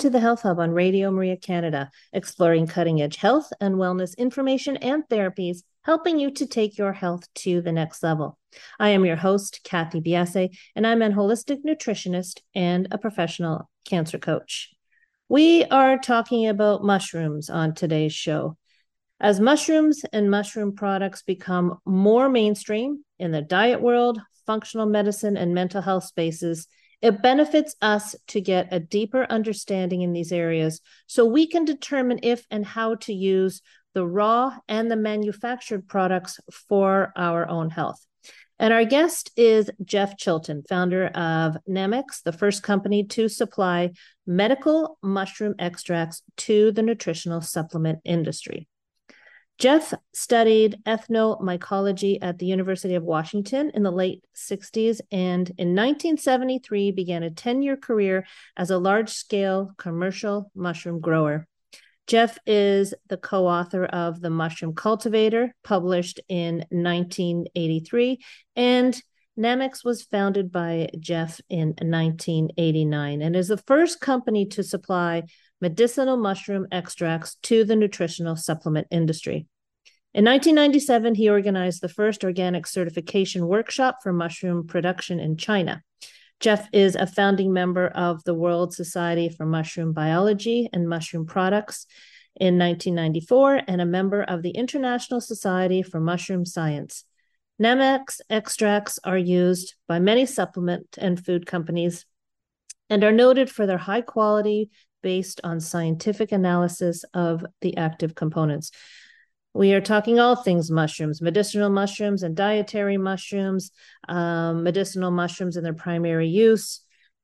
To the Health Hub on Radio Maria Canada, exploring cutting edge health and wellness information and therapies, helping you to take your health to the next level. I am your host, Kathy Biasi, and I'm an holistic nutritionist and a professional cancer coach. We are talking about mushrooms on today's show. As mushrooms and mushroom products become more mainstream in the diet world, functional medicine, and mental health spaces, it benefits us to get a deeper understanding in these areas so we can determine if and how to use the raw and the manufactured products for our own health. And our guest is Jeff Chilton, founder of Nammex, the first company to supply medical mushroom extracts to the nutritional supplement industry. Jeff studied ethnomycology at the University of Washington in the late 60s and in 1973 began a 10 year career as a large scale commercial mushroom grower. Jeff is the co author of The Mushroom Cultivator, published in 1983, and Nammex was founded by Jeff in 1989 and is the first company to supply medicinal mushroom extracts to the nutritional supplement industry. In 1997, he organized the first organic certification workshop for mushroom production in China. Jeff is a founding member of the World Society for Mushroom Biology and Mushroom Products in 1994 and a member of the International Society for Mushroom Science. Nammex extracts are used by many supplement and food companies and are noted for their high quality based on scientific analysis of the active components. We are talking all things mushrooms, medicinal mushrooms and dietary mushrooms, um, medicinal mushrooms and their primary use,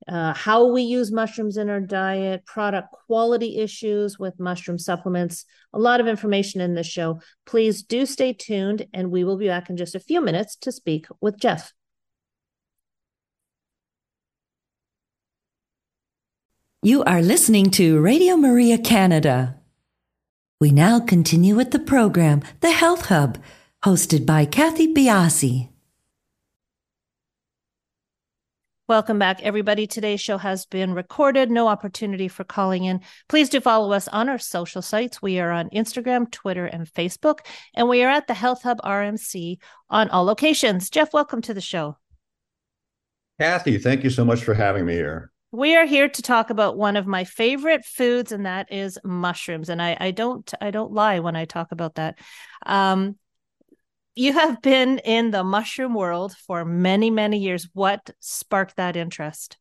uh, how we use mushrooms in our diet, product quality issues with mushroom supplements. A lot of information in this show. Please do stay tuned, and we will be back in just a few minutes to speak with Jeff. You are listening to Radio Maria Canada. We now continue with the program, The Health Hub, hosted by Kathy Biasi. Welcome back, everybody. Today's show has been recorded. No opportunity for calling in. Please do follow us on our social sites. We are on Instagram, Twitter, and Facebook, and we are at the Health Hub RMC on all locations. Jeff, welcome to the show. Kathy, thank you so much for having me here. We are here to talk about one of my favorite foods, and that is mushrooms. And I, I don't, I don't lie when I talk about that. Um, you have been in the mushroom world for many, many years. What sparked that interest?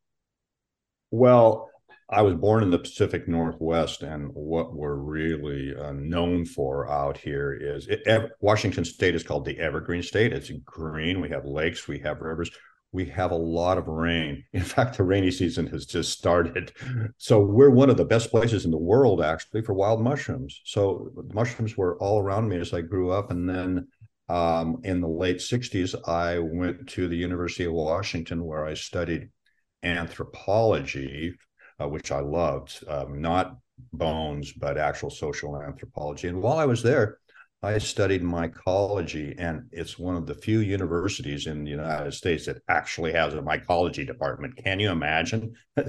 Well, I was born in the Pacific Northwest, and what we're really uh, known for out here is it, Washington State is called the Evergreen State. It's green. We have lakes, we have rivers we have a lot of rain. In fact, the rainy season has just started. So we're one of the best places in the world actually for wild mushrooms. So mushrooms were all around me as I grew up. And then um, in the late 60s, I went to the University of Washington where I studied anthropology, uh, which I loved, um, not bones, but actual social anthropology. And while I was there, I studied mycology, and it's one of the few universities in the United States that actually has a mycology department. Can you imagine?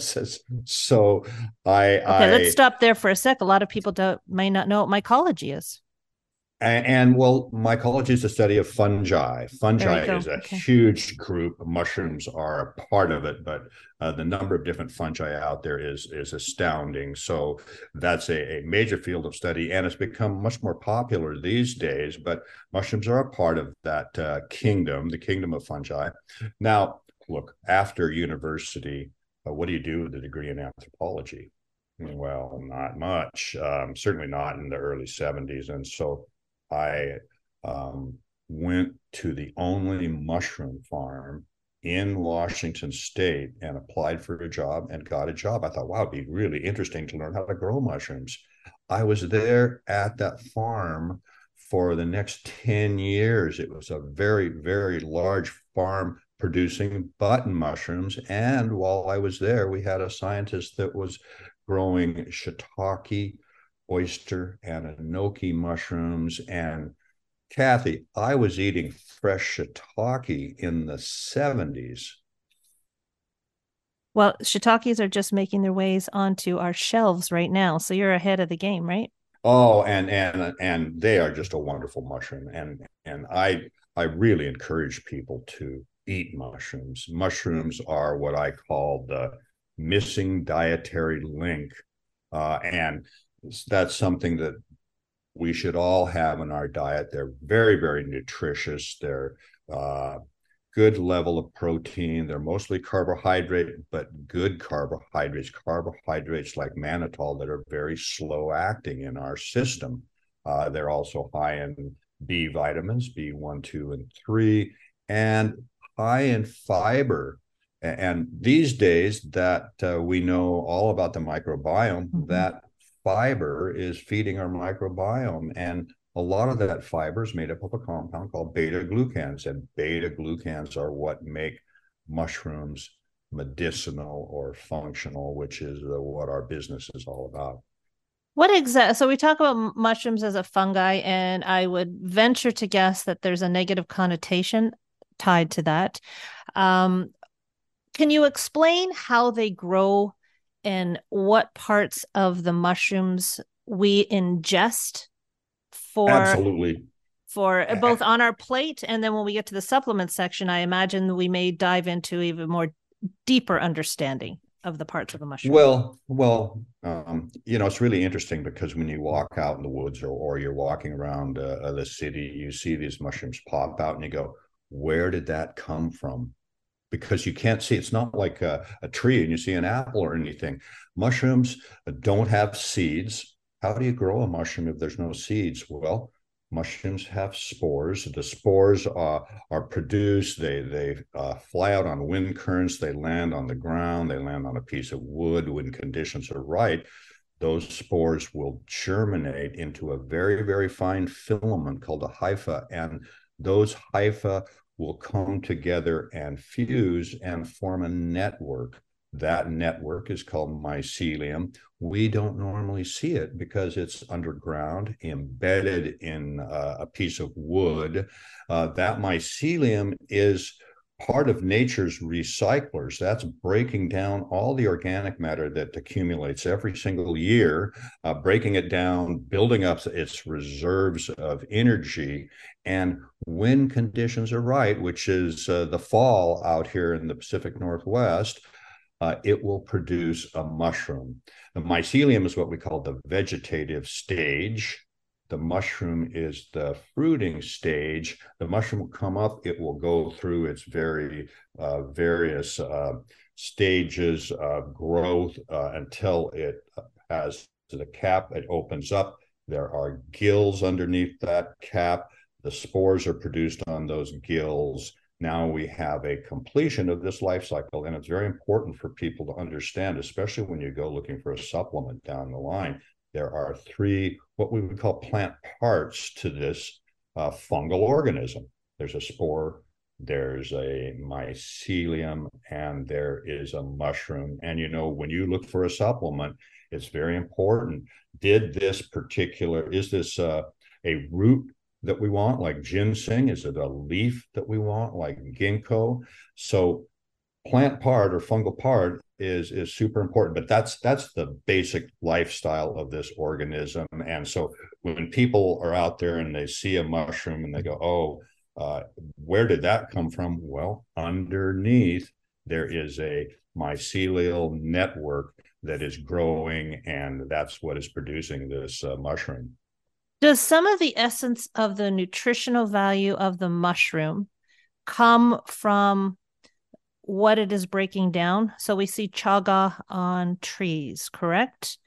so I. Okay, I, let's stop there for a sec. A lot of people don't may not know what mycology is. And, and, well, mycology is the study of fungi. Fungi is a okay. huge group. Mushrooms are a part of it, but uh, the number of different fungi out there is is astounding. So that's a, a, major field of study, and it's become much more popular these days. But mushrooms are a part of that uh, kingdom, the kingdom of fungi. Now, look, after university, uh, what do you do with a degree in anthropology? Well, not much. Um, certainly not in the early 70s, and so I um, went to the only mushroom farm in Washington State and applied for a job and got a job. I thought, wow, it'd be really interesting to learn how to grow mushrooms. I was there at that farm for the next 10 years. It was a very, very large farm producing button mushrooms. And while I was there, we had a scientist that was growing shiitake oyster and enoki mushrooms. And Kathy, I was eating fresh shiitake in the 70s. Well, shiitakes are just making their ways onto our shelves right now. So you're ahead of the game, right? Oh, and and and they are just a wonderful mushroom. And and I I really encourage people to eat mushrooms. Mushrooms are what I call the missing dietary link. Uh, and that's something that we should all have in our diet. They're very, very nutritious. They're uh, good level of protein. They're mostly carbohydrate, but good carbohydrates, carbohydrates like mannitol that are very slow acting in our system. Uh, they're also high in B vitamins, B1, 2, and 3, and high in fiber. And these days that uh, we know all about the microbiome, mm-hmm. that fiber is feeding our microbiome. And a lot of that fiber is made up of a compound called beta glucans. And beta glucans are what make mushrooms medicinal or functional, which is what our business is all about. What exactly? So we talk about mushrooms as a fungi, and I would venture to guess that there's a negative connotation tied to that. Um, can you explain how they grow and what parts of the mushrooms we ingest for absolutely. for both on our plate and then when we get to the supplement section i imagine we may dive into even more deeper understanding of the parts of the mushroom. Well well um, you know it's really interesting because when you walk out in the woods or, or you're walking around uh, the city you see these mushrooms pop out and you go where did that come from because you can't see it's not like a, a, tree and you see an apple or anything. Mushrooms don't have seeds. How do you grow a mushroom if there's no seeds? Well mushrooms have spores. The spores uh, are produced. They they uh, fly out on wind currents. They land on the ground. They land on a piece of wood when conditions are right. Those spores will germinate into a very very fine filament called a hypha and those hypha will come together and fuse and form a network. That network is called mycelium. We don't normally see it because it's underground, embedded in uh, a piece of wood. Uh, that mycelium is part of nature's recyclers. That's breaking down all the organic matter that accumulates every single year, uh, breaking it down, building up its reserves of energy. And when conditions are right, which is uh, the fall out here in the Pacific Northwest, uh, it will produce a mushroom. The mycelium is what we call the vegetative stage the mushroom is the fruiting stage. The mushroom will come up, it will go through its very uh, various uh, stages of growth uh, until it has the cap, it opens up. There are gills underneath that cap. The spores are produced on those gills. Now we have a completion of this life cycle, and it's very important for people to understand, especially when you go looking for a supplement down the line there are three, what we would call plant parts to this uh, fungal organism. There's a spore, there's a mycelium, and there is a mushroom. And you know, when you look for a supplement, it's very important. Did this particular, is this uh, a root that we want, like ginseng? Is it a leaf that we want, like ginkgo? So, plant part or fungal part is is super important but that's that's the basic lifestyle of this organism and so when people are out there and they see a mushroom and they go, "Oh, uh, where did that come from?" Well, underneath there is a mycelial network that is growing, and that's what is producing this uh, mushroom. Does some of the essence of the nutritional value of the mushroom come from what it is breaking down? So we see chaga on trees, correct?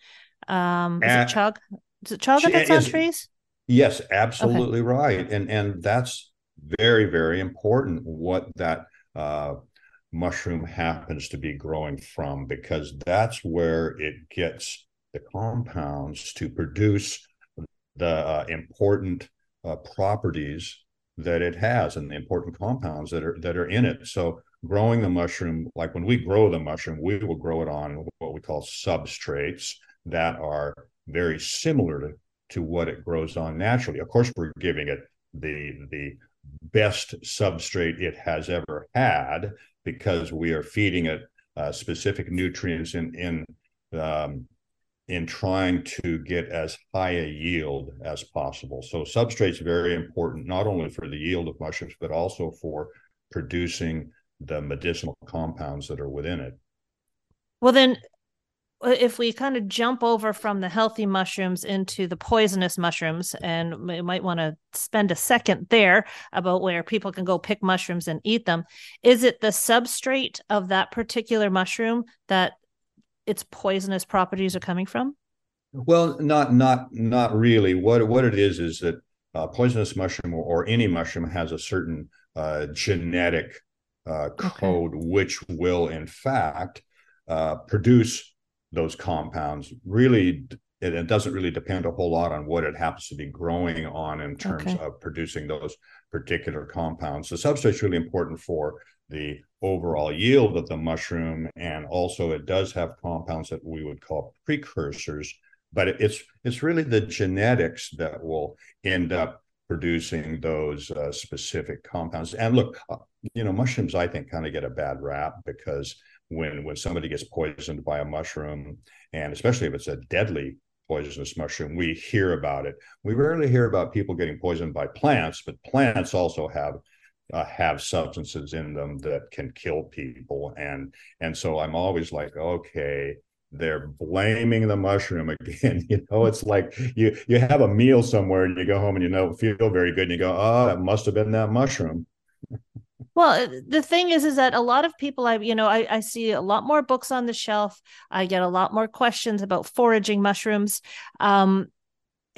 Um, is it chaga? Is it chaga that's on trees? Yes, absolutely okay. right, and and that's very very important. What that uh, mushroom happens to be growing from, because that's where it gets the compounds to produce the uh, important uh, properties that it has and the important compounds that are that are in it. So growing the mushroom, like when we grow the mushroom, we will grow it on what we call substrates that are very similar to, to what it grows on naturally. Of course, we're giving it the the best substrate it has ever had because we are feeding it uh, specific nutrients in in um, in trying to get as high a yield as possible. So substrate is very important, not only for the yield of mushrooms, but also for producing the medicinal compounds that are within it. Well, then, uh, if we kind of jump over from the healthy mushrooms into the poisonous mushrooms, and we might want to spend a second there about where people can go pick mushrooms and eat them, is it the substrate of that particular mushroom that its poisonous properties are coming from? Well, not not not really. What what it is is that uh, poisonous mushroom or, any mushroom has a certain uh, genetic uh, code okay. which will, in fact, uh, produce those compounds. Really, it, it, doesn't really depend a whole lot on what it happens to be growing on in terms okay. of producing those particular compounds. The substrate is really important for the overall yield of the mushroom and also it does have compounds that we would call precursors but it's it's really the genetics that will end up producing those uh, specific compounds. And look uh, you know mushrooms i think kind of get a bad rap because when when somebody gets poisoned by a mushroom and especially if it's a deadly poisonous mushroom we hear about it. We rarely hear about people getting poisoned by plants but plants also have uh, have substances in them that can kill people. And and so i'm always like okay they're blaming the mushroom again. You know it's like you you have a meal somewhere and you go home and you know feel very good and you go oh that must have been that mushroom. Well the thing is is that a lot of people i you know I, I see a lot more books on the shelf. I get a lot more questions about foraging mushrooms. Um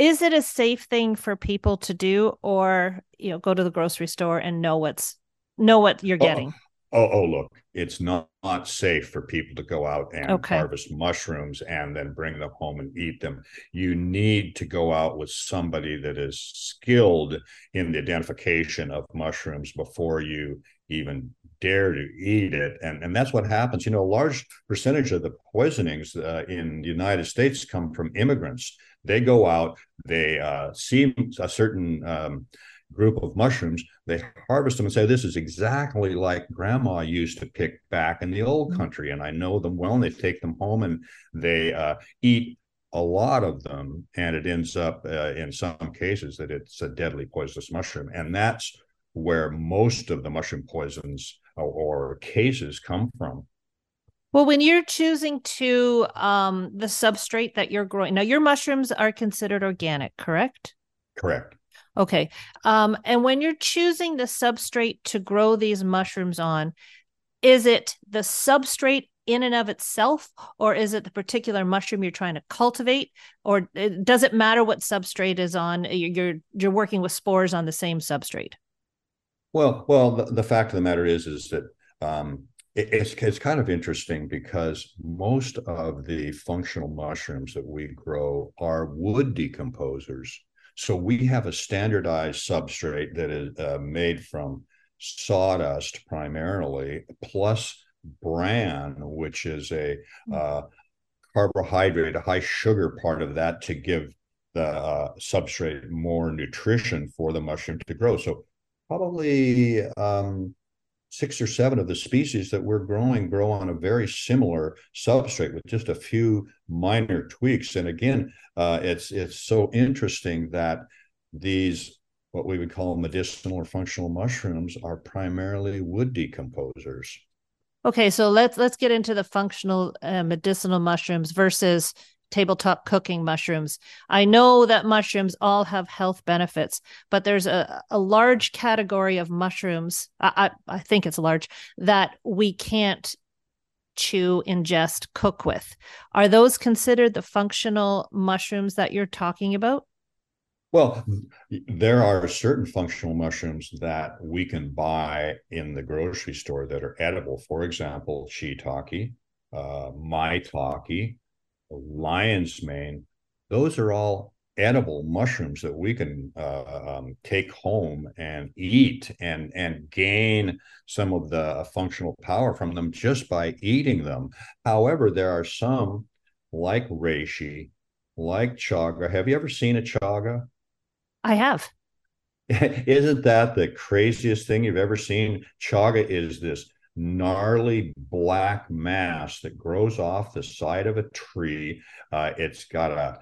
is it a safe thing for people to do or you know go to the grocery store and know what's know what you're getting? Oh, oh, oh look it's not, not safe for people to go out and okay. harvest mushrooms and then bring them home and eat them. You need to go out with somebody that is skilled in the identification of mushrooms before you even dare to eat it. And and that's what happens. You know a large percentage of the poisonings uh, in the united states come from immigrants. They go out, they uh, see a certain um, group of mushrooms, they harvest them and say, This is exactly like grandma used to pick back in the old mm-hmm. country. And I know them well. And they take them home and they uh, eat a lot of them. And it ends up, uh, in some cases, that it's a deadly poisonous mushroom. And that's where most of the mushroom poisons or, or cases come from. Well, when you're choosing to um the substrate that you're growing, now your mushrooms are considered organic, correct? Correct. Okay. Um, and when you're choosing the substrate to grow these mushrooms on, is it the substrate in and of itself, or is it the particular mushroom you're trying to cultivate, or uh, does it matter what substrate is on? You're you're working with spores on the same substrate. Well, well, the, the fact of the matter is, is that um, it's it's kind of interesting because most of the functional mushrooms that we grow are wood decomposers. So we have a standardized substrate that is uh, made from sawdust primarily, plus bran, which is a hmm. uh, carbohydrate, a high sugar part of that to give the uh, substrate more nutrition for the mushroom to grow. So probably um, six or seven of the species that we're growing grow on a very similar substrate with just a few minor tweaks. And again, uh, it's it's so interesting that these what we would call medicinal or functional mushrooms are primarily wood decomposers. Okay, so let's let's get into the functional uh, medicinal mushrooms versus tabletop cooking mushrooms. I know that mushrooms all have health benefits, but there's a, a large category of mushrooms, I, I, I think it's large, that we can't chew, ingest, cook with. Are those considered the functional mushrooms that you're talking about? Well, there are certain functional mushrooms that we can buy in the grocery store that are edible. For example, shiitake, uh, maitake, lion's mane, those are all edible mushrooms that we can uh, um, take home and eat and and gain some of the functional power from them just by eating them. However, there are some like reishi, like chaga. Have you ever seen a chaga? I have. Isn't that the craziest thing you've ever seen? Chaga is this gnarly black mass that grows off the side of a tree. Uh, it's got a,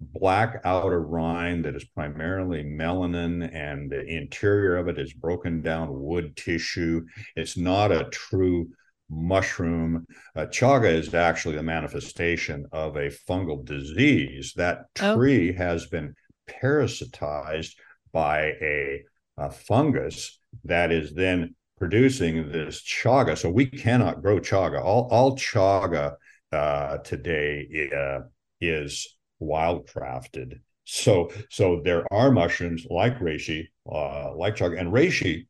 black outer rind that is primarily melanin, and the interior of it is broken down wood tissue. It's not a true mushroom. Uh, chaga is actually a manifestation of a fungal disease. That oh. tree oh. has been parasitized by a, a fungus that is then producing this chaga. So we cannot grow chaga. All, all chaga uh, today uh, is wildcrafted. So so there are mushrooms like reishi, uh, like chaga, and reishi.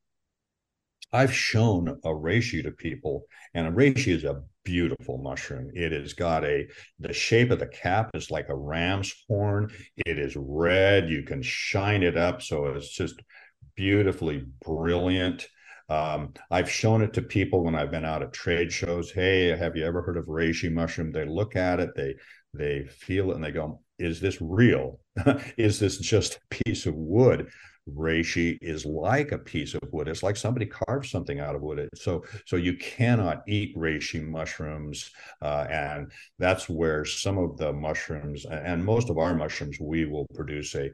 I've shown a reishi to people, and a reishi is a beautiful mushroom. It has got a the shape of the cap is like a ram's horn. It is red. You can shine it up, so it's just beautifully brilliant. Um, I've shown it to people when I've been out at trade shows. Hey, have you ever heard of reishi mushroom? They look at it, they they feel it, and they go, "Is this real? is this just a piece of wood?" Reishi is like a piece of wood. It's like somebody carved something out of wood. So so you cannot eat reishi mushrooms, uh, and that's where some of the mushrooms and most of our mushrooms we will produce a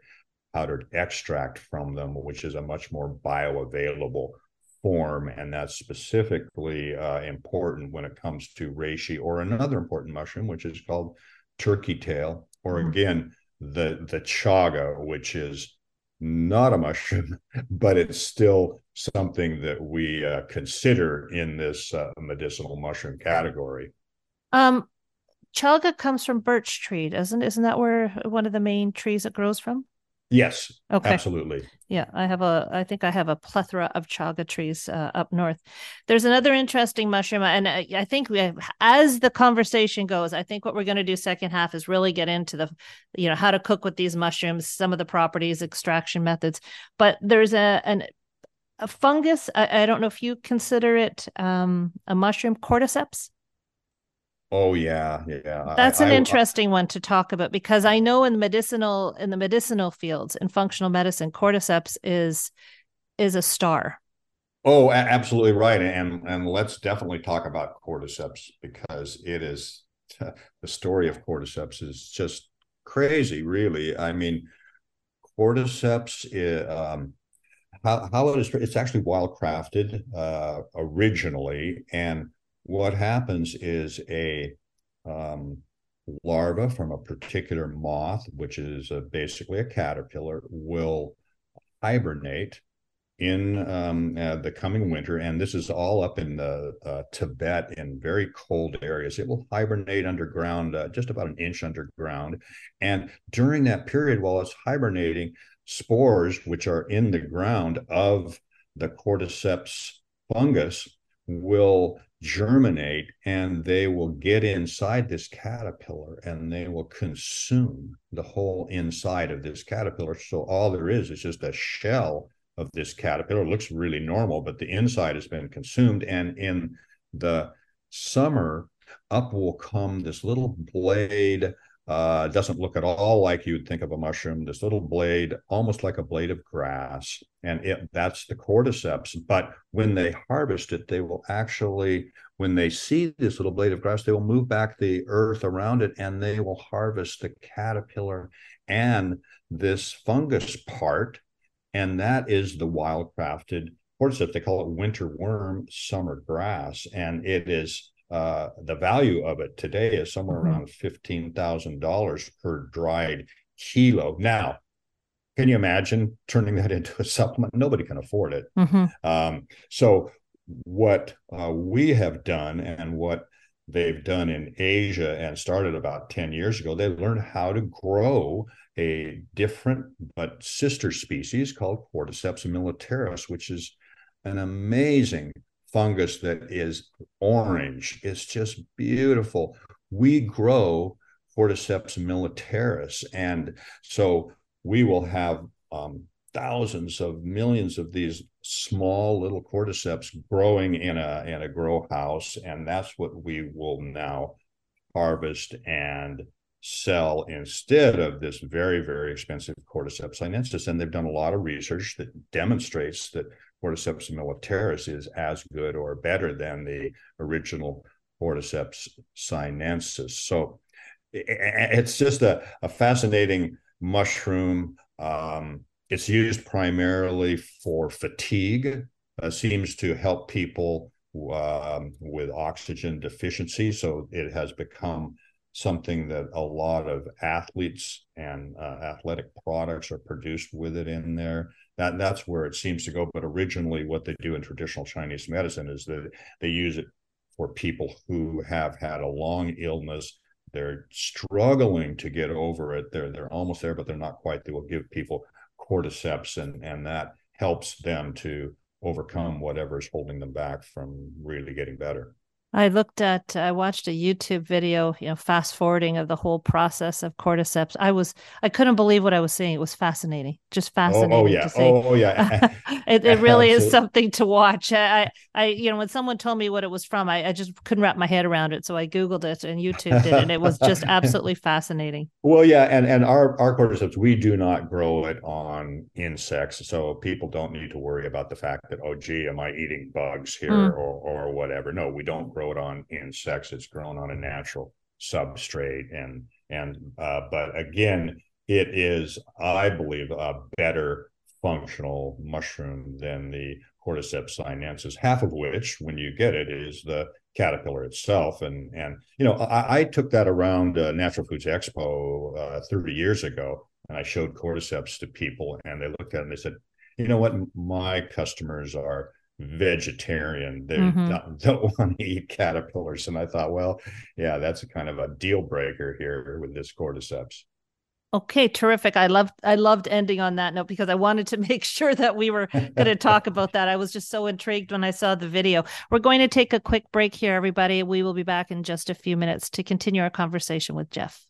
powdered extract from them, which is a much more bioavailable form, and that's specifically uh, important when it comes to reishi or another important mushroom, which is called turkey tail, or mm-hmm. again the the chaga, which is not a mushroom, but it's still something that we uh, consider in this uh, medicinal mushroom category. Um, chaga comes from birch tree, doesn't? Isn't that where one of the main trees it grows from? Yes. Okay. Absolutely. Yeah, I have a. I think I have a plethora of chaga trees uh, up north. There's another interesting mushroom, and I, I think we, have, as the conversation goes, I think what we're going to do second half is really get into the, you know, how to cook with these mushrooms, some of the properties, extraction methods. But there's a an a fungus. I, I don't know if you consider it um, a mushroom, cordyceps. Oh yeah, yeah. That's I, an I, interesting I, one to talk about because I know in medicinal in the medicinal fields in functional medicine, cordyceps is is a star. Oh, absolutely right, and and let's definitely talk about cordyceps because it is the story of cordyceps is just crazy, really. I mean, cordyceps is, um, how how it is it's actually wild crafted uh, originally and what happens is a um, larva from a particular moth, which is a, basically a caterpillar, will hibernate in um, uh, the coming winter. And this is all up in the uh, Tibet in very cold areas. It will hibernate underground, uh, just about an inch underground. And during that period, while it's hibernating, spores, which are in the ground of the cordyceps fungus, will germinate and they will get inside this caterpillar and they will consume the whole inside of this caterpillar. So all there is is just a shell of this caterpillar. It looks really normal, but the inside has been consumed. And in the summer, up will come this little blade Uh, doesn't look at all like you'd think of a mushroom. This little blade, almost like a blade of grass, and it that's the cordyceps. But when they harvest it, they will actually, when they see this little blade of grass, they will move back the earth around it, and they will harvest the caterpillar and this fungus part, and that is the wild-crafted cordyceps. They call it winter worm, summer grass, and it is uh, the value of it today is somewhere mm-hmm. around fifteen thousand dollars per dried kilo. Now, can you imagine turning that into a supplement? Nobody can afford it. Mm-hmm. Um, so, what uh, we have done and what they've done in Asia and started about 10 years ago, they learned how to grow a different but sister species called Cordyceps militaris, which is an amazing fungus that is orange. It's just beautiful. We grow Cordyceps militaris. And so we will have um, thousands of millions of these small little cordyceps growing in a in a grow house and that's what we will now harvest and sell instead of this very very expensive cordyceps sinensis and they've done a lot of research that demonstrates that cordyceps militaris is as good or better than the original cordyceps sinensis. So it's just a, a fascinating mushroom. Um, it's used primarily for fatigue uh, seems to help people um, with oxygen deficiency. So it has become something that a lot of athletes and uh, athletic products are produced with it in there. That that's where it seems to go. But originally, what they do in traditional Chinese medicine is that they use it for people who have had a long illness. They're struggling to get over it. They're they're almost there, but they're not quite. They will give people cordyceps, and and that helps them to overcome whatever is holding them back from really getting better. I looked at, I watched a YouTube video, you know, fast forwarding of the whole process of cordyceps. I was, I couldn't believe what I was seeing. It was fascinating, just fascinating. Oh, oh yeah, oh, yeah. it, it really is something to watch. I, I, you know, when someone told me what it was from, I, I just couldn't wrap my head around it. So I googled it and YouTube it, and it was just absolutely fascinating. Well, yeah, and and our our cordyceps, we do not grow it on insects, so people don't need to worry about the fact that oh, gee, am I eating bugs here mm. or or whatever. No, we don't it on insects. It's grown on a natural substrate, and and uh, but again, it is, I believe, a better functional mushroom than the Cordyceps sinensis. Half of which, when you get it, is the caterpillar itself. And and you know, I, I took that around uh, Natural Foods Expo uh, 30 years ago, and I showed cordyceps to people, and they looked at it and they said, you know what, my customers are vegetarian. They mm-hmm. don't, don't, want to eat caterpillars. And I thought, well, yeah, that's a kind of a deal breaker here with this cordyceps. Okay, terrific. I loved I loved ending on that note because I wanted to make sure that we were going to talk about that. I was just so intrigued when I saw the video. We're going to take a quick break here, everybody. We will be back in just a few minutes to continue our conversation with Jeff.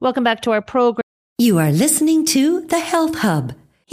Welcome back to our program. You are listening to the Health Hub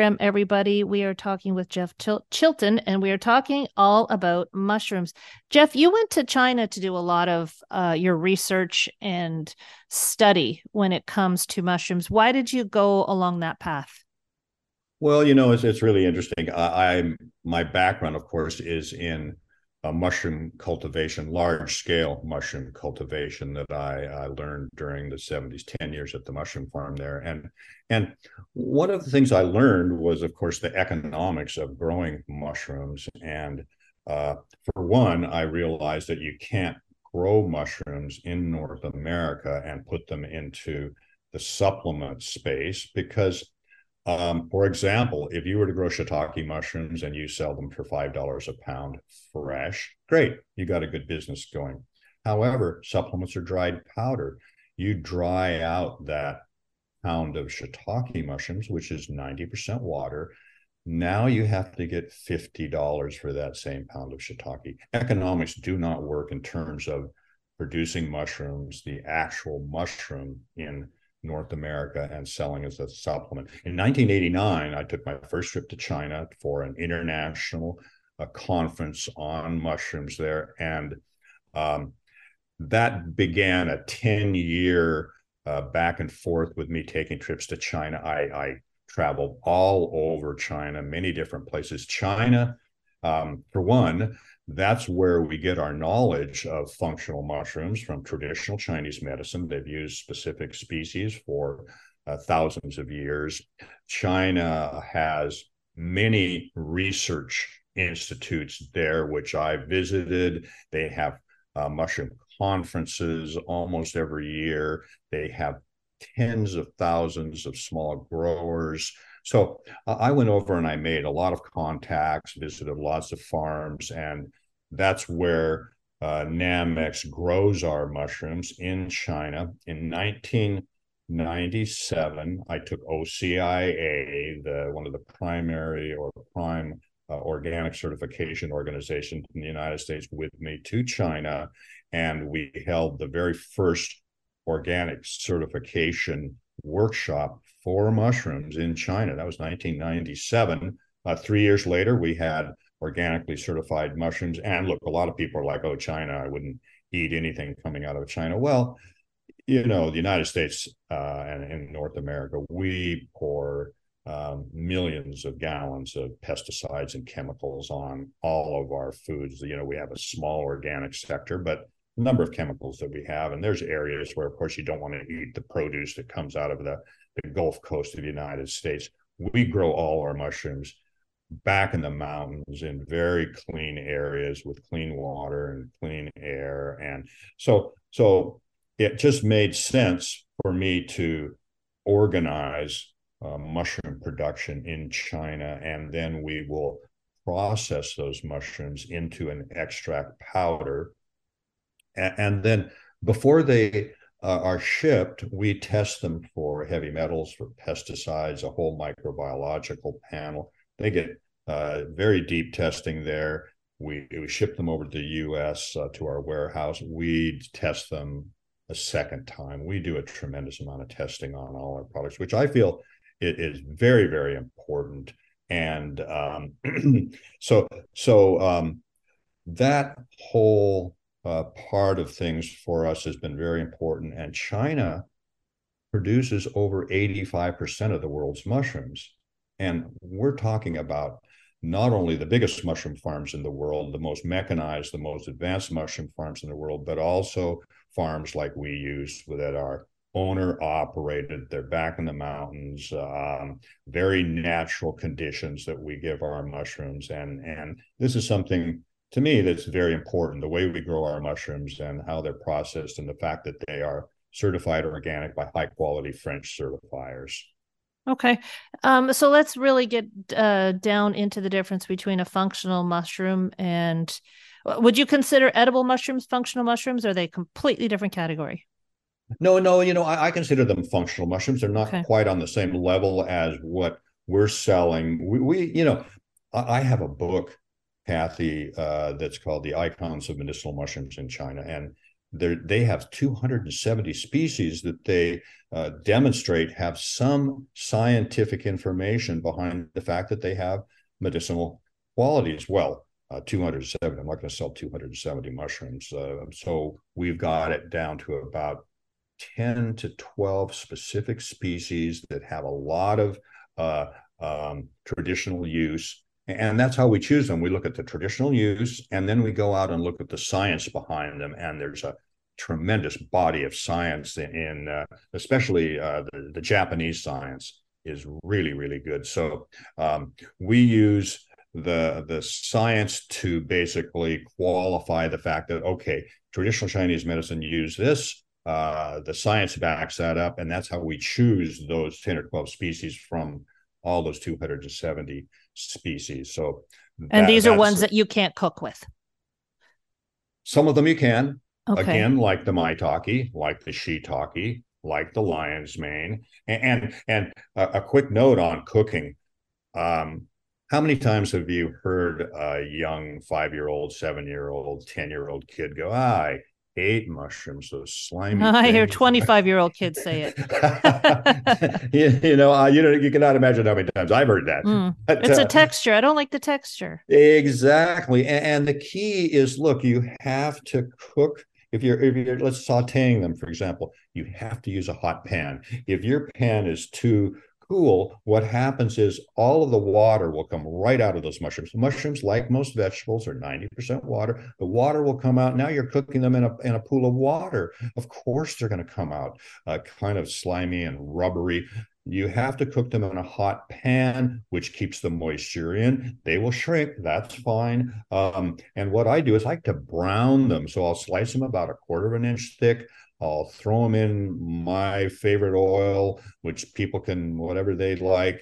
everybody. We are talking with Jeff Chil- Chilton, and we are talking all about mushrooms. Jeff, you went to China to do a lot of uh, your research and study when it comes to mushrooms. Why did you go along that path? Well, you know, it's, it's really interesting. I, I'm my background, of course, is in mushroom cultivation, large scale mushroom cultivation that I, I, learned during the 70s, 10 years at the mushroom farm there. And and one of the things I learned was, of course, the economics of growing mushrooms. And uh, for one, I realized that you can't grow mushrooms in North America and put them into the supplement space because um, for example, if you were to grow shiitake mushrooms and you sell them for $5 a pound fresh, great, you got a good business going. However, supplements are dried powder. You dry out that pound of shiitake mushrooms, which is 90% water. Now you have to get $50 for that same pound of shiitake. Economics do not work in terms of producing mushrooms, the actual mushroom in North America and selling as a supplement. In 1989, I took my first trip to China for an international uh, conference on mushrooms there. And um, that began a 10 year uh, back and forth with me taking trips to China. I, I traveled all over China, many different places. China, um, for one, that's where we get our knowledge of functional mushrooms from traditional Chinese medicine. They've used specific species for uh, thousands of years. China has many research institutes there, which I visited. They have uh, mushroom conferences almost every year. They have tens of thousands of small growers. So uh, I went over and I made a lot of contacts, visited lots of farms, and that's where uh, Nammex grows our mushrooms in China. In 1997, I took OCIA, the one of the primary or prime uh, organic certification organizations in the United States, with me to China, and we held the very first organic certification workshop for mushrooms in China. That was 1997. Uh, three years later, we had organically certified mushrooms. And look, a lot of people are like, oh, China, I wouldn't eat anything coming out of China. Well, you know, the United States uh, and in North America, we pour um, millions of gallons of pesticides and chemicals on all of our foods. You know, we have a small organic sector, but the number of chemicals that we have, and there's areas where, of course, you don't want to eat the produce that comes out of the, the Gulf Coast of the United States. We grow all our mushrooms back in the mountains in very clean areas with clean water and clean air and so so it just made sense for me to organize uh, mushroom production in China and then we will process those mushrooms into an extract powder and, and then before they uh, are shipped, we test them for heavy metals, for pesticides, a whole microbiological panel they get uh, very deep testing there. We, we ship them over to the U.S. Uh, to our warehouse. We test them a second time. We do a tremendous amount of testing on all our products, which I feel it is very very important. And um, so so um, that whole uh, part of things for us has been very important. And China produces over 85% of the world's mushrooms. And we're talking about not only the biggest mushroom farms in the world, the most mechanized, the most advanced mushroom farms in the world, but also farms like we use that are owner operated. They're back in the mountains, um, very natural conditions that we give our mushrooms. And, and this is something to me that's very important the way we grow our mushrooms and how they're processed, and the fact that they are certified organic by high quality French certifiers. Okay. Um, so let's really get uh, down into the difference between a functional mushroom and uh, would you consider edible mushrooms functional mushrooms? Or are they completely different category? No, no, you know, I, I consider them functional mushrooms. They're not okay. quite on the same level as what we're selling. We, we you know, I, I, have a book, Kathy, uh, that's called The Icons of Medicinal Mushrooms in China. And they have 270 species that they uh, demonstrate have some scientific information behind the fact that they have medicinal qualities. Well, uh, 270. I'm not going to sell 270 mushrooms. Uh, so we've got it down to about 10 to 12 specific species that have a lot of uh, um, traditional use. And that's how we choose them. We look at the traditional use, and then we go out and look at the science behind them. And there's a tremendous body of science in, uh, especially uh, the, the, Japanese science is really really good. So um, we use the the science to basically qualify the fact that okay, traditional Chinese medicine use this. Uh, the science backs that up, and that's how we choose those ten or twelve species from all those 270 species. So, and that, these are ones that you can't cook with. Some of them you can. Okay. Again, like the maitake, like the shiitake, like the lion's mane. And and, and a, a, quick note on cooking. Um, how many times have you heard a young five year old, seven year old, 10 year old kid go, ah, I hate mushrooms, those slimy. I things. hear 25 year old kids say it. you, you, know, uh, you know, you cannot imagine how many times I've heard that. Mm. But, it's uh, a texture. I don't like the texture. Exactly. And, and the key is look, you have to cook if you're if you're let's sauteing them for example you have to use a hot pan if your pan is too cool, what happens is all of the water will come right out of those mushrooms. mushrooms, like most vegetables, are 90% water. The water will come out. Now you're cooking them in a, in a pool of water. Of course, they're going to come out uh, kind of slimy and rubbery. You have to cook them in a hot pan, which keeps the moisture in. They will shrink. That's fine. Um, and what I do is I like to brown them. So I'll slice them about a quarter of an inch thick. I'll throw them in my favorite oil, which people can whatever they'd like.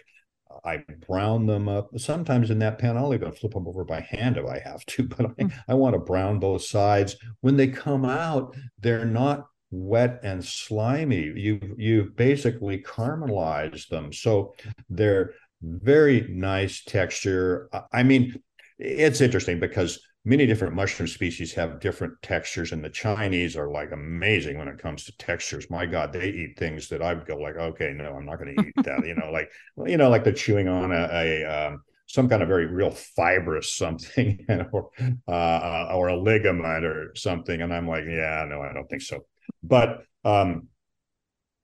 I brown them up. Sometimes in that pan, I'll even flip them over by hand if I have to, but I, mm. I want to brown both sides. When they come out, they're not wet and slimy. You've you've basically caramelized them, so they're very nice texture. I mean, it's interesting because many different mushroom species have different textures and the chinese are like amazing when it comes to textures. My god they eat things that i would go like okay no i'm not going to eat that you know like you know like they're chewing on a, a um, some kind of very real fibrous something or uh, or a ligament or something and i'm like yeah no i don't think so. But um,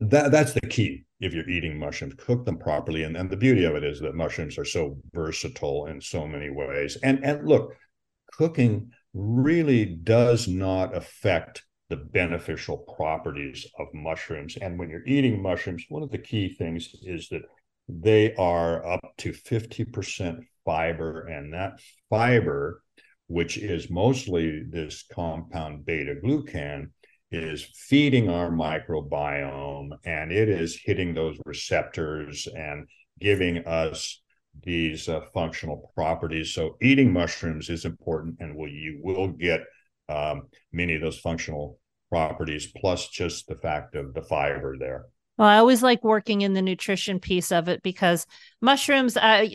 that that's the key if you're eating mushrooms. Cook them properly and, and the beauty of it is that mushrooms are so versatile in so many ways. And and look cooking really does not affect the beneficial properties of mushrooms. And when you're eating mushrooms, one of the key things is that they are up to 50% fiber, and that fiber, which is mostly this compound beta glucan, is feeding our microbiome and it is hitting those receptors and giving us these uh, functional properties. So eating mushrooms is important, and will you will get um, many of those functional properties, plus just the fact of the fiber there. Well, I always like working in the nutrition piece of it because mushrooms, uh,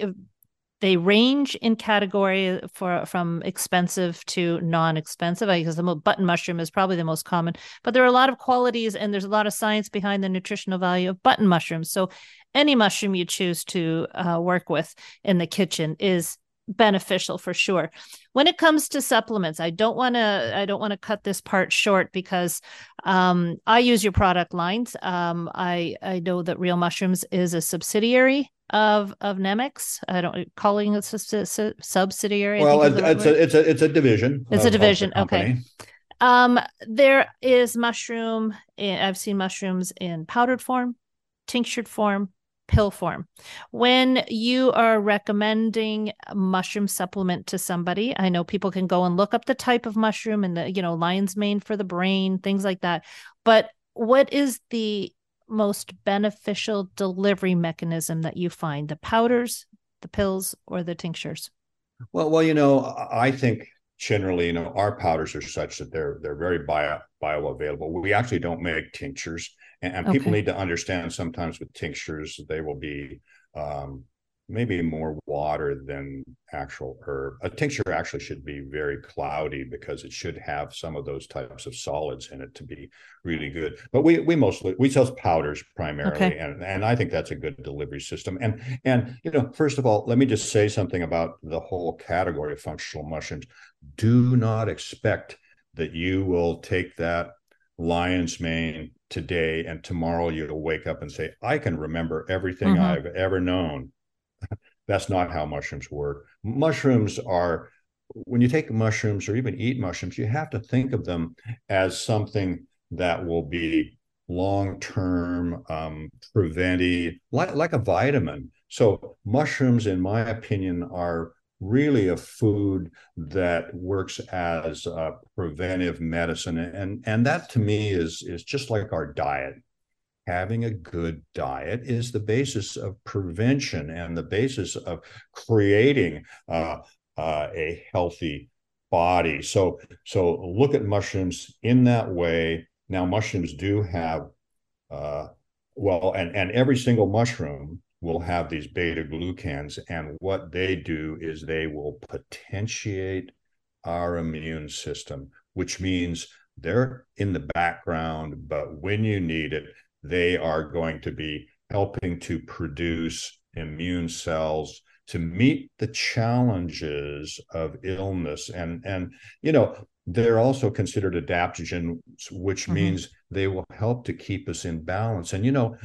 they range in category for from expensive to non-expensive. I guess the button mushroom is probably the most common, but there are a lot of qualities and there's a lot of science behind the nutritional value of button mushrooms. So any mushroom you choose to uh, work with in the kitchen is beneficial for sure when it comes to supplements i don't want to i don't want to cut this part short because um, i use your product lines um, i i know that real mushrooms is a subsidiary of of Nammex. I don't calling it a subsidiary. Well, it's, it's a it's a it's a division. It's a division. Okay. Um, there is mushroom. In, I've seen mushrooms in powdered form, tinctured form, pill form. When you are recommending mushroom supplement to somebody, I know people can go and look up the type of mushroom and the you know lion's mane for the brain, things like that. But what is the most beneficial delivery mechanism that you find the powders the pills or the tinctures well well you know i think generally you know our powders are such that they're they're very bio bioavailable we actually don't make tinctures and, and people need to understand sometimes with tinctures they will be um, maybe more water than actual herb. A tincture actually should be very cloudy because it should have some of those types of solids in it to be really good. But we we mostly we sell powders primarily, okay. and and I think that's a good delivery system. And and you know, first of all, let me just say something about the whole category of functional mushrooms. Do not expect that you will take that lion's mane today and tomorrow you'll wake up and say i can remember everything mm-hmm. i've ever known that's not how mushrooms work. Mushrooms are, when you take mushrooms or even eat mushrooms, you have to think of them as something that will be long term, um, preventive, like, like a vitamin. So, mushrooms, in my opinion, are really a food that works as a preventive medicine and and that to me is is just like our diet having a good diet is the basis of prevention and the basis of creating uh, uh, a healthy body. So, so look at mushrooms in that way. Now, mushrooms do have, uh, well, and and every single mushroom will have these beta glucans, and what they do is they will potentiate our immune system, which means they're in the background, but when you need it, they are going to be helping to produce immune cells to meet the challenges of illness and and you know they're also considered adaptogens which mm-hmm. means they will help to keep us in balance and you know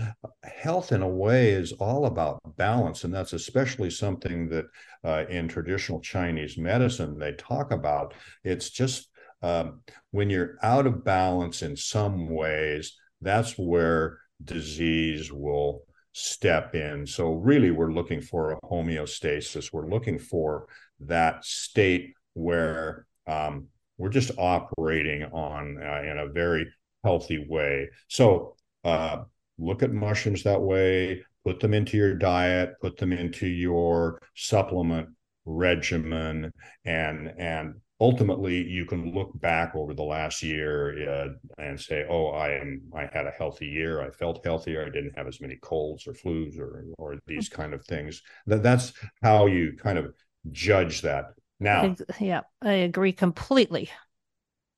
health in a way is all about balance and that's especially something that uh, in traditional chinese medicine they talk about it's just um, when you're out of balance in some ways that's where disease will step in. So, really, we're looking for a homeostasis. We're looking for that state where um, we're just operating on uh, in a very healthy way. So, uh, look at mushrooms that way, put them into your diet, put them into your supplement regimen, and and ultimately you can look back over the last year uh, and say oh i am i had a healthy year. I felt healthier. I didn't have as many colds or flus or or these mm. kind of things. That that's how you kind of judge that. Now yeah i agree completely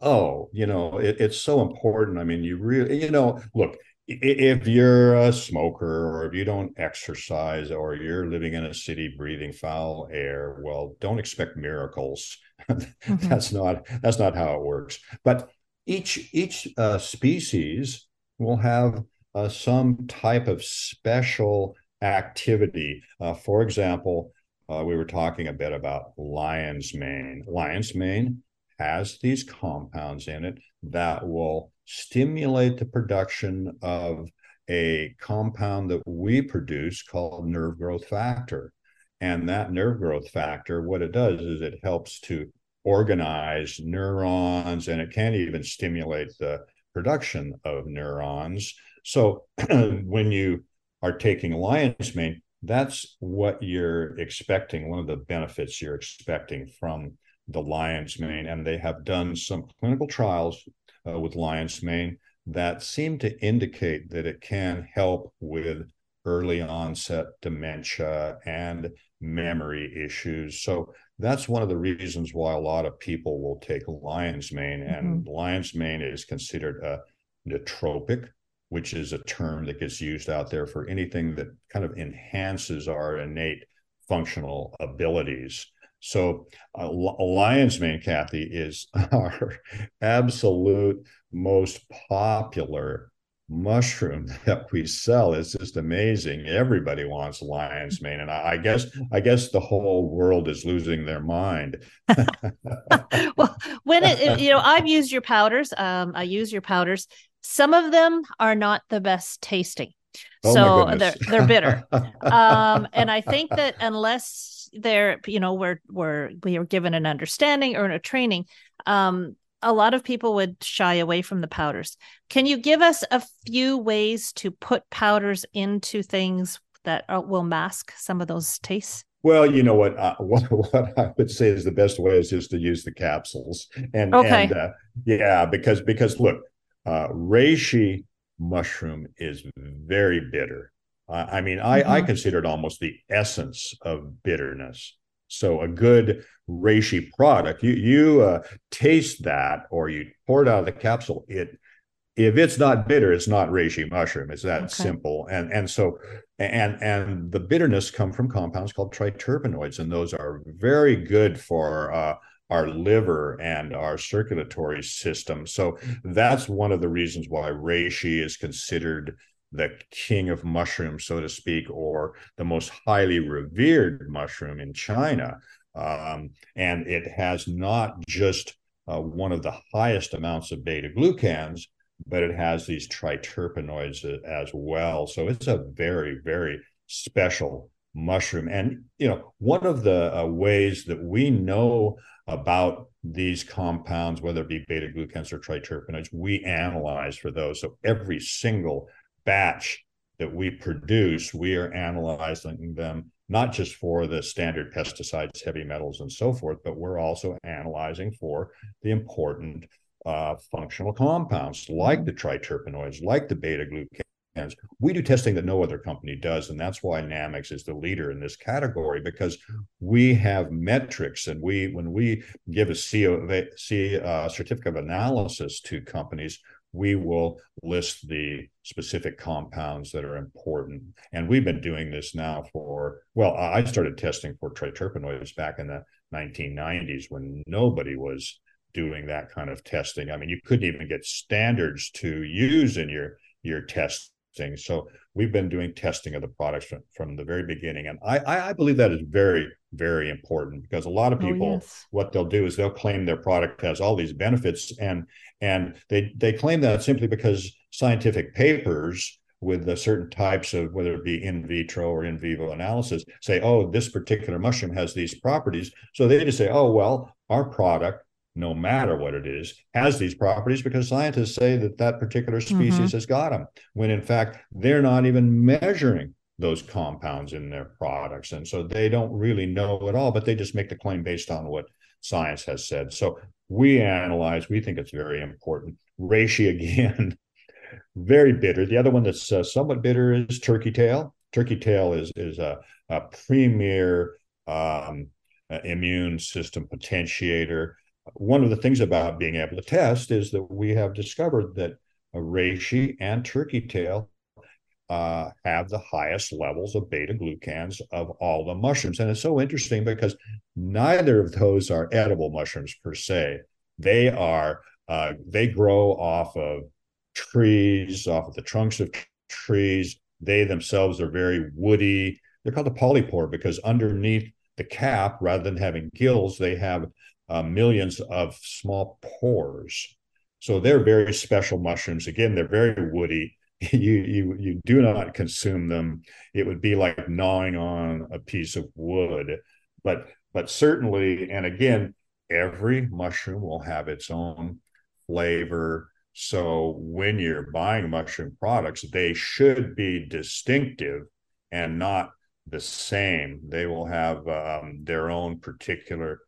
oh you know it, it's so important. I mean you really you know look if you're a smoker or if you don't exercise or you're living in a city breathing foul air well don't expect miracles. Mm-hmm. that's not that's not how it works. But each each uh, species will have uh, some type of special activity. Uh, for example uh, we were talking a bit about lion's mane. Lion's mane has these compounds in it that will stimulate the production of a compound that we produce called nerve growth factor. And that nerve growth factor, what it does is it helps to organize neurons and it can even stimulate the production of neurons. So when you are taking lion's mane, that's what you're expecting, one of the benefits you're expecting from the lion's mane. And they have done some clinical trials uh, with lion's mane that seem to indicate that it can help with early onset dementia and memory issues. So that's one of the reasons why a lot of people will take lion's mane. Mm-hmm. And lion's mane is considered a nootropic, which is a term that gets used out there for anything that kind of enhances our innate functional abilities. So, uh, lion's mane, Kathy, is our absolute most popular mushroom that we sell. It's just amazing. Everybody wants lion's mane, and I, I guess I guess the whole world is losing their mind. well, when it, you know, I've used your powders. Um, I use your powders. Some of them are not the best tasting. Oh so they're they're bitter. um, and I think that unless there you know we're we're we are given an understanding or a training um a lot of people would shy away from the powders. Can you give us a few ways to put powders into things that are, will mask some of those tastes? Well, you know what, uh, what, what I would say is the best way is just to use the capsules, and okay. and uh, yeah, because because look, uh, reishi mushroom is very bitter, uh, I mean, I, mm-hmm. I consider it almost the essence of bitterness. So a good reishi product, you you uh, taste that or you pour it out of the capsule. It if it's not bitter, it's not reishi mushroom. It's that okay. simple. And and so and and the bitterness come from compounds called triterpenoids, and those are very good for uh, our liver and our circulatory system. So that's one of the reasons why reishi is considered the king of mushrooms, so to speak, or the most highly revered mushroom in China. Um, and it has not just uh, one of the highest amounts of beta glucans, but it has these triterpenoids as well. So it's a very, very special mushroom. And, you know, one of the uh, ways that we know about these compounds, whether it be beta glucans or triterpenoids, we analyze for those. So every single batch that we produce, we are analyzing them not just for the standard pesticides, heavy metals, and so forth, but we're also analyzing for the important uh, functional compounds like the triterpenoids, like the beta glucans, We do testing that no other company does, and that's why Nammex is the leader in this category because we have metrics, and we when we give a CO, uh, certificate of analysis to companies, we will list the specific compounds that are important. And we've been doing this now for, well, I started testing for triterpenoids back in the 1990s when nobody was doing that kind of testing. I mean, you couldn't even get standards to use in your your testing. So we've been doing testing of the products from, from the very beginning, and I I believe that is very very important because a lot of oh, people oh, yes. what they'll do is they'll claim their product has all these benefits and and they they claim that simply because scientific papers with the certain types of whether it be in vitro or in vivo analysis say oh this particular mushroom has these properties. So they just say oh well our product no matter what it is, has these properties because scientists say that that particular species mm-hmm. has got them, when in fact they're not even measuring those compounds in their products. And so they don't really know at all, but they just make the claim based on what science has said. So we analyze, we think it's very important. Reishi, again, very bitter. The other one that's uh, somewhat bitter is turkey tail. Turkey tail is, is a, a premier um, immune system potentiator one of the things about being able to test is that we have discovered that reishi and turkey tail uh, have the highest levels of beta glucans of all the mushrooms. And it's so interesting because neither of those are edible mushrooms per se. They are, uh, they grow off of trees, off of the trunks of trees. They themselves are very woody. They're called a polypore because underneath the cap, rather than having gills, they have uh, millions of small pores. So they're very special mushrooms. Again, they're very woody. You you you do not consume them. It would be like gnawing on a piece of wood. But but certainly, and again, every mushroom will have its own flavor. So when you're buying mushroom products, they should be distinctive and not the same. They will have um, their own particular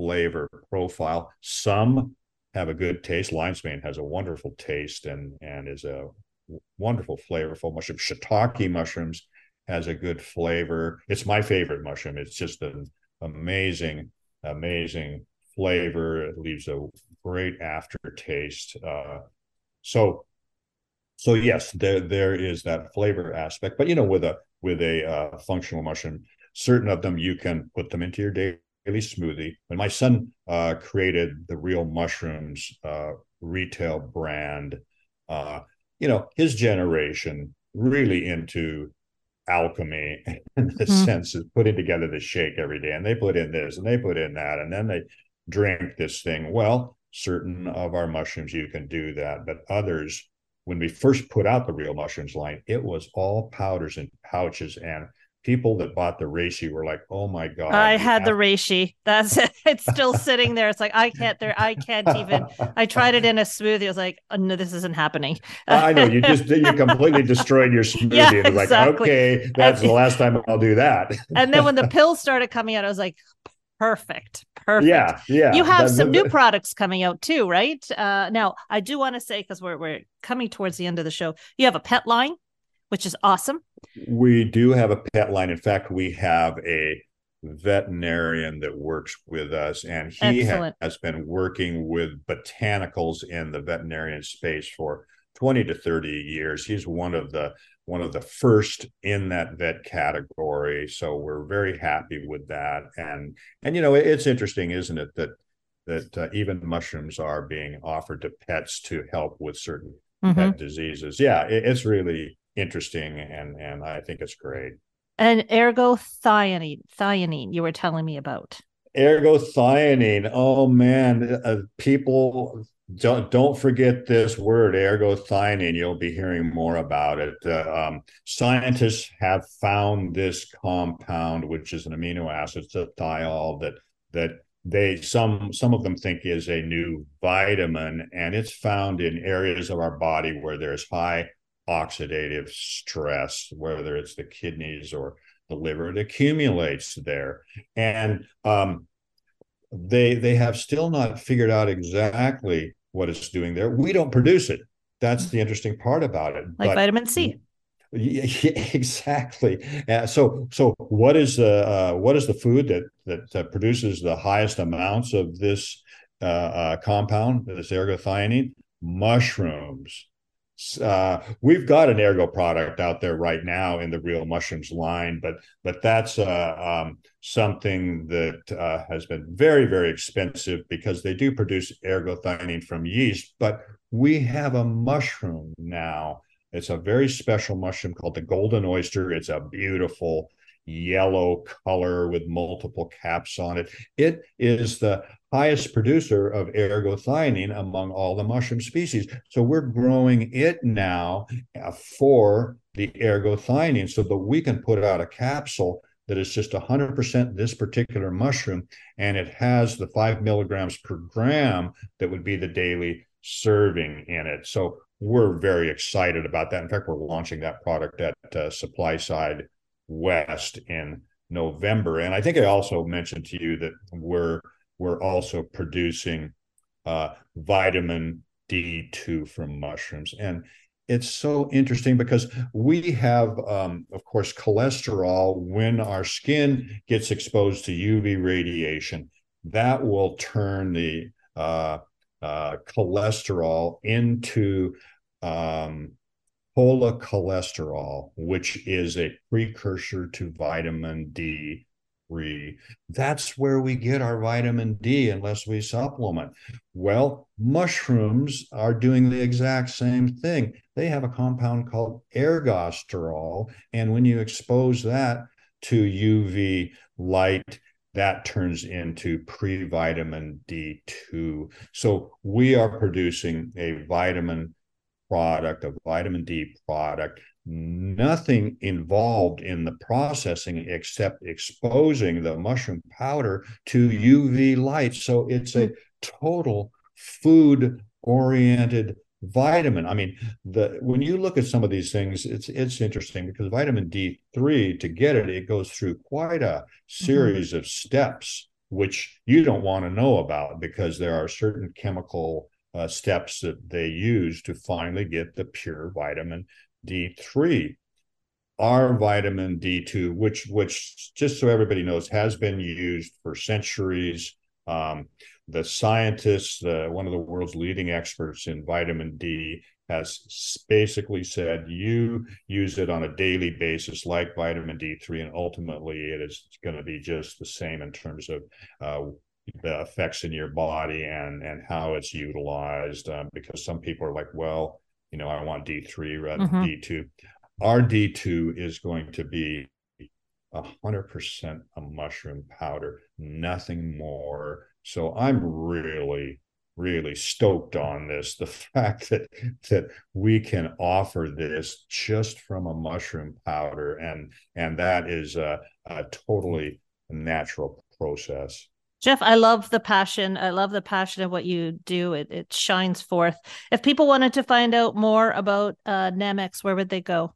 flavor profile. Some have a good taste. Lion's mane has a wonderful taste and and is a wonderful flavorful mushroom. Shiitake mushrooms has a good flavor. It's my favorite mushroom. It's just an amazing, amazing flavor. It leaves a great aftertaste. Uh, so, so yes, there there is that flavor aspect. But you know, with a with a uh, functional mushroom, certain of them you can put them into your daily smoothie. When my son uh, created the Real Mushrooms uh, retail brand, uh, you know, his generation really into alchemy in the mm-hmm. sense of putting together the shake every day, and they put in this and they put in that, and then they drink this thing. Well, certain of our mushrooms you can do that, but others. When we first put out the real mushrooms line, it was all powders and pouches, and people that bought the reishi were like, "Oh my god!" I had the reishi. That's it. It's still sitting there. It's like I can't. There, I can't even. I tried it in a smoothie. I was like, oh, "No, this isn't happening." I know you just you completely destroyed your smoothie. Yeah, and like, okay, that's the last time I'll do that. and then when the pills started coming out, I was like, perfect perfect yeah yeah you have some new products coming out too right uh now i do want to say because we're, we're coming towards the end of the show you have a pet line which is awesome. We do have a pet line. In fact, we have a veterinarian that works with us, and he ha- has been working with botanicals in the veterinarian space for 20 to 30 years. He's one of the one of the first in that vet category. So we're very happy with that. And and you know, it's interesting, isn't it, that that uh, even mushrooms are being offered to pets to help with certain mm-hmm. pet diseases. Yeah, it, it's really interesting and and I think it's great. And ergothioneine, thionine, you were telling me about. Ergothioneine. Oh man, uh, people don't don't forget this word, ergothioneine. You'll be hearing more about it. Uh, um, scientists have found this compound, which is an amino acid, it's a thiol that that they some some of them think is a new vitamin, and it's found in areas of our body where there's high oxidative stress, whether it's the kidneys or the liver, it accumulates there. And um, they they have still not figured out exactly what it's doing there. We don't produce it. That's the interesting part about it. Like but, vitamin C. exactly. Uh, so, so what is the uh, what is the food that, that, that produces the highest amounts of this uh, uh compound, this ergothioneine? Mushrooms. Uh, we've got an ergo product out there right now in the real mushrooms line, but but that's uh, um, something that uh, has been very very expensive because they do produce ergothioneine from yeast. But we have a mushroom now. It's a very special mushroom called the golden oyster. It's a beautiful yellow color with multiple caps on it. It is the highest producer of ergothioneine among all the mushroom species. So we're growing it now uh, for the ergothioneine so that we can put out a capsule that is just 100% this particular mushroom and it has the five milligrams per gram that would be the daily serving in it. So we're very excited about that. In fact, we're launching that product at uh, SupplySide West in November. And I think I also mentioned to you that we're we're also producing uh, vitamin D2 from mushrooms. And it's so interesting because we have, um, of course, cholesterol when our skin gets exposed to UV radiation. That will turn the uh, uh, cholesterol into um, cholesterol, which is a precursor to vitamin D That's where we get our vitamin D unless we supplement. Well, mushrooms are doing the exact same thing. They have a compound called ergosterol. And when you expose that to UV light, that turns into pre-vitamin D2. So we are producing a vitamin product, a vitamin D product nothing involved in the processing except exposing the mushroom powder to UV light. So it's a total food oriented vitamin. I mean, the when you look at some of these things, it's it's interesting because vitamin D3 to get it, it goes through quite a series mm-hmm. of steps which you don't want to know about because there are certain chemical uh, steps that they use to finally get the pure vitamin D3. Our vitamin D2, which which just so everybody knows, has been used for centuries. Um, the scientists, uh, one of the world's leading experts in vitamin D, has basically said you use it on a daily basis like vitamin D3, and ultimately it is going to be just the same in terms of uh, the effects in your body and and how it's utilized. Um, because some people are like, well, you know, I want D3 rather mm-hmm. D2. Our D2 is going to be 100% a mushroom powder, nothing more. So I'm really, really stoked on this. The fact that that we can offer this just from a mushroom powder, and and that is a, a totally natural process. Jeff, I love the passion. I love the passion of what you do. It it shines forth. If people wanted to find out more about uh, Nammex, where would they go?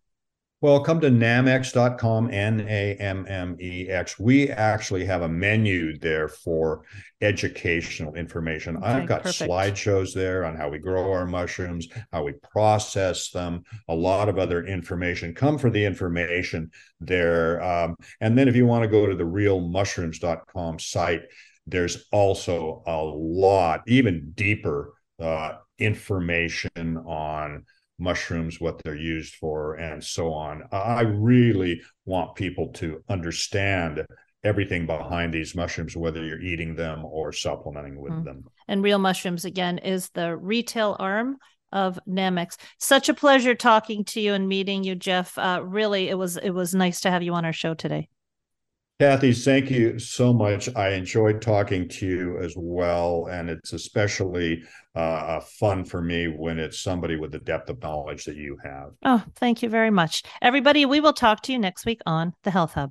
Well, come to nammex.com, N A M M E X. We actually have a menu there for educational information. Okay, I've got perfect. slideshows there on how we grow our mushrooms, how we process them, a lot of other information. Come for the information there. Um, and then if you want to go to the realmushrooms.com site, there's also a lot, even deeper uh, information on mushrooms, what they're used for, and so on. I really want people to understand everything behind these mushrooms, whether you're eating them or supplementing with mm. them. And Real Mushrooms, again, is the retail arm of Nammex. Such a pleasure talking to you and meeting you, Jeff. Uh, really, it was it was nice to have you on our show today. Kathy, thank you so much. I enjoyed talking to you as well. And it's especially uh, fun for me when it's somebody with the depth of knowledge that you have. Oh, thank you very much. Everybody, we will talk to you next week on the Health Hub.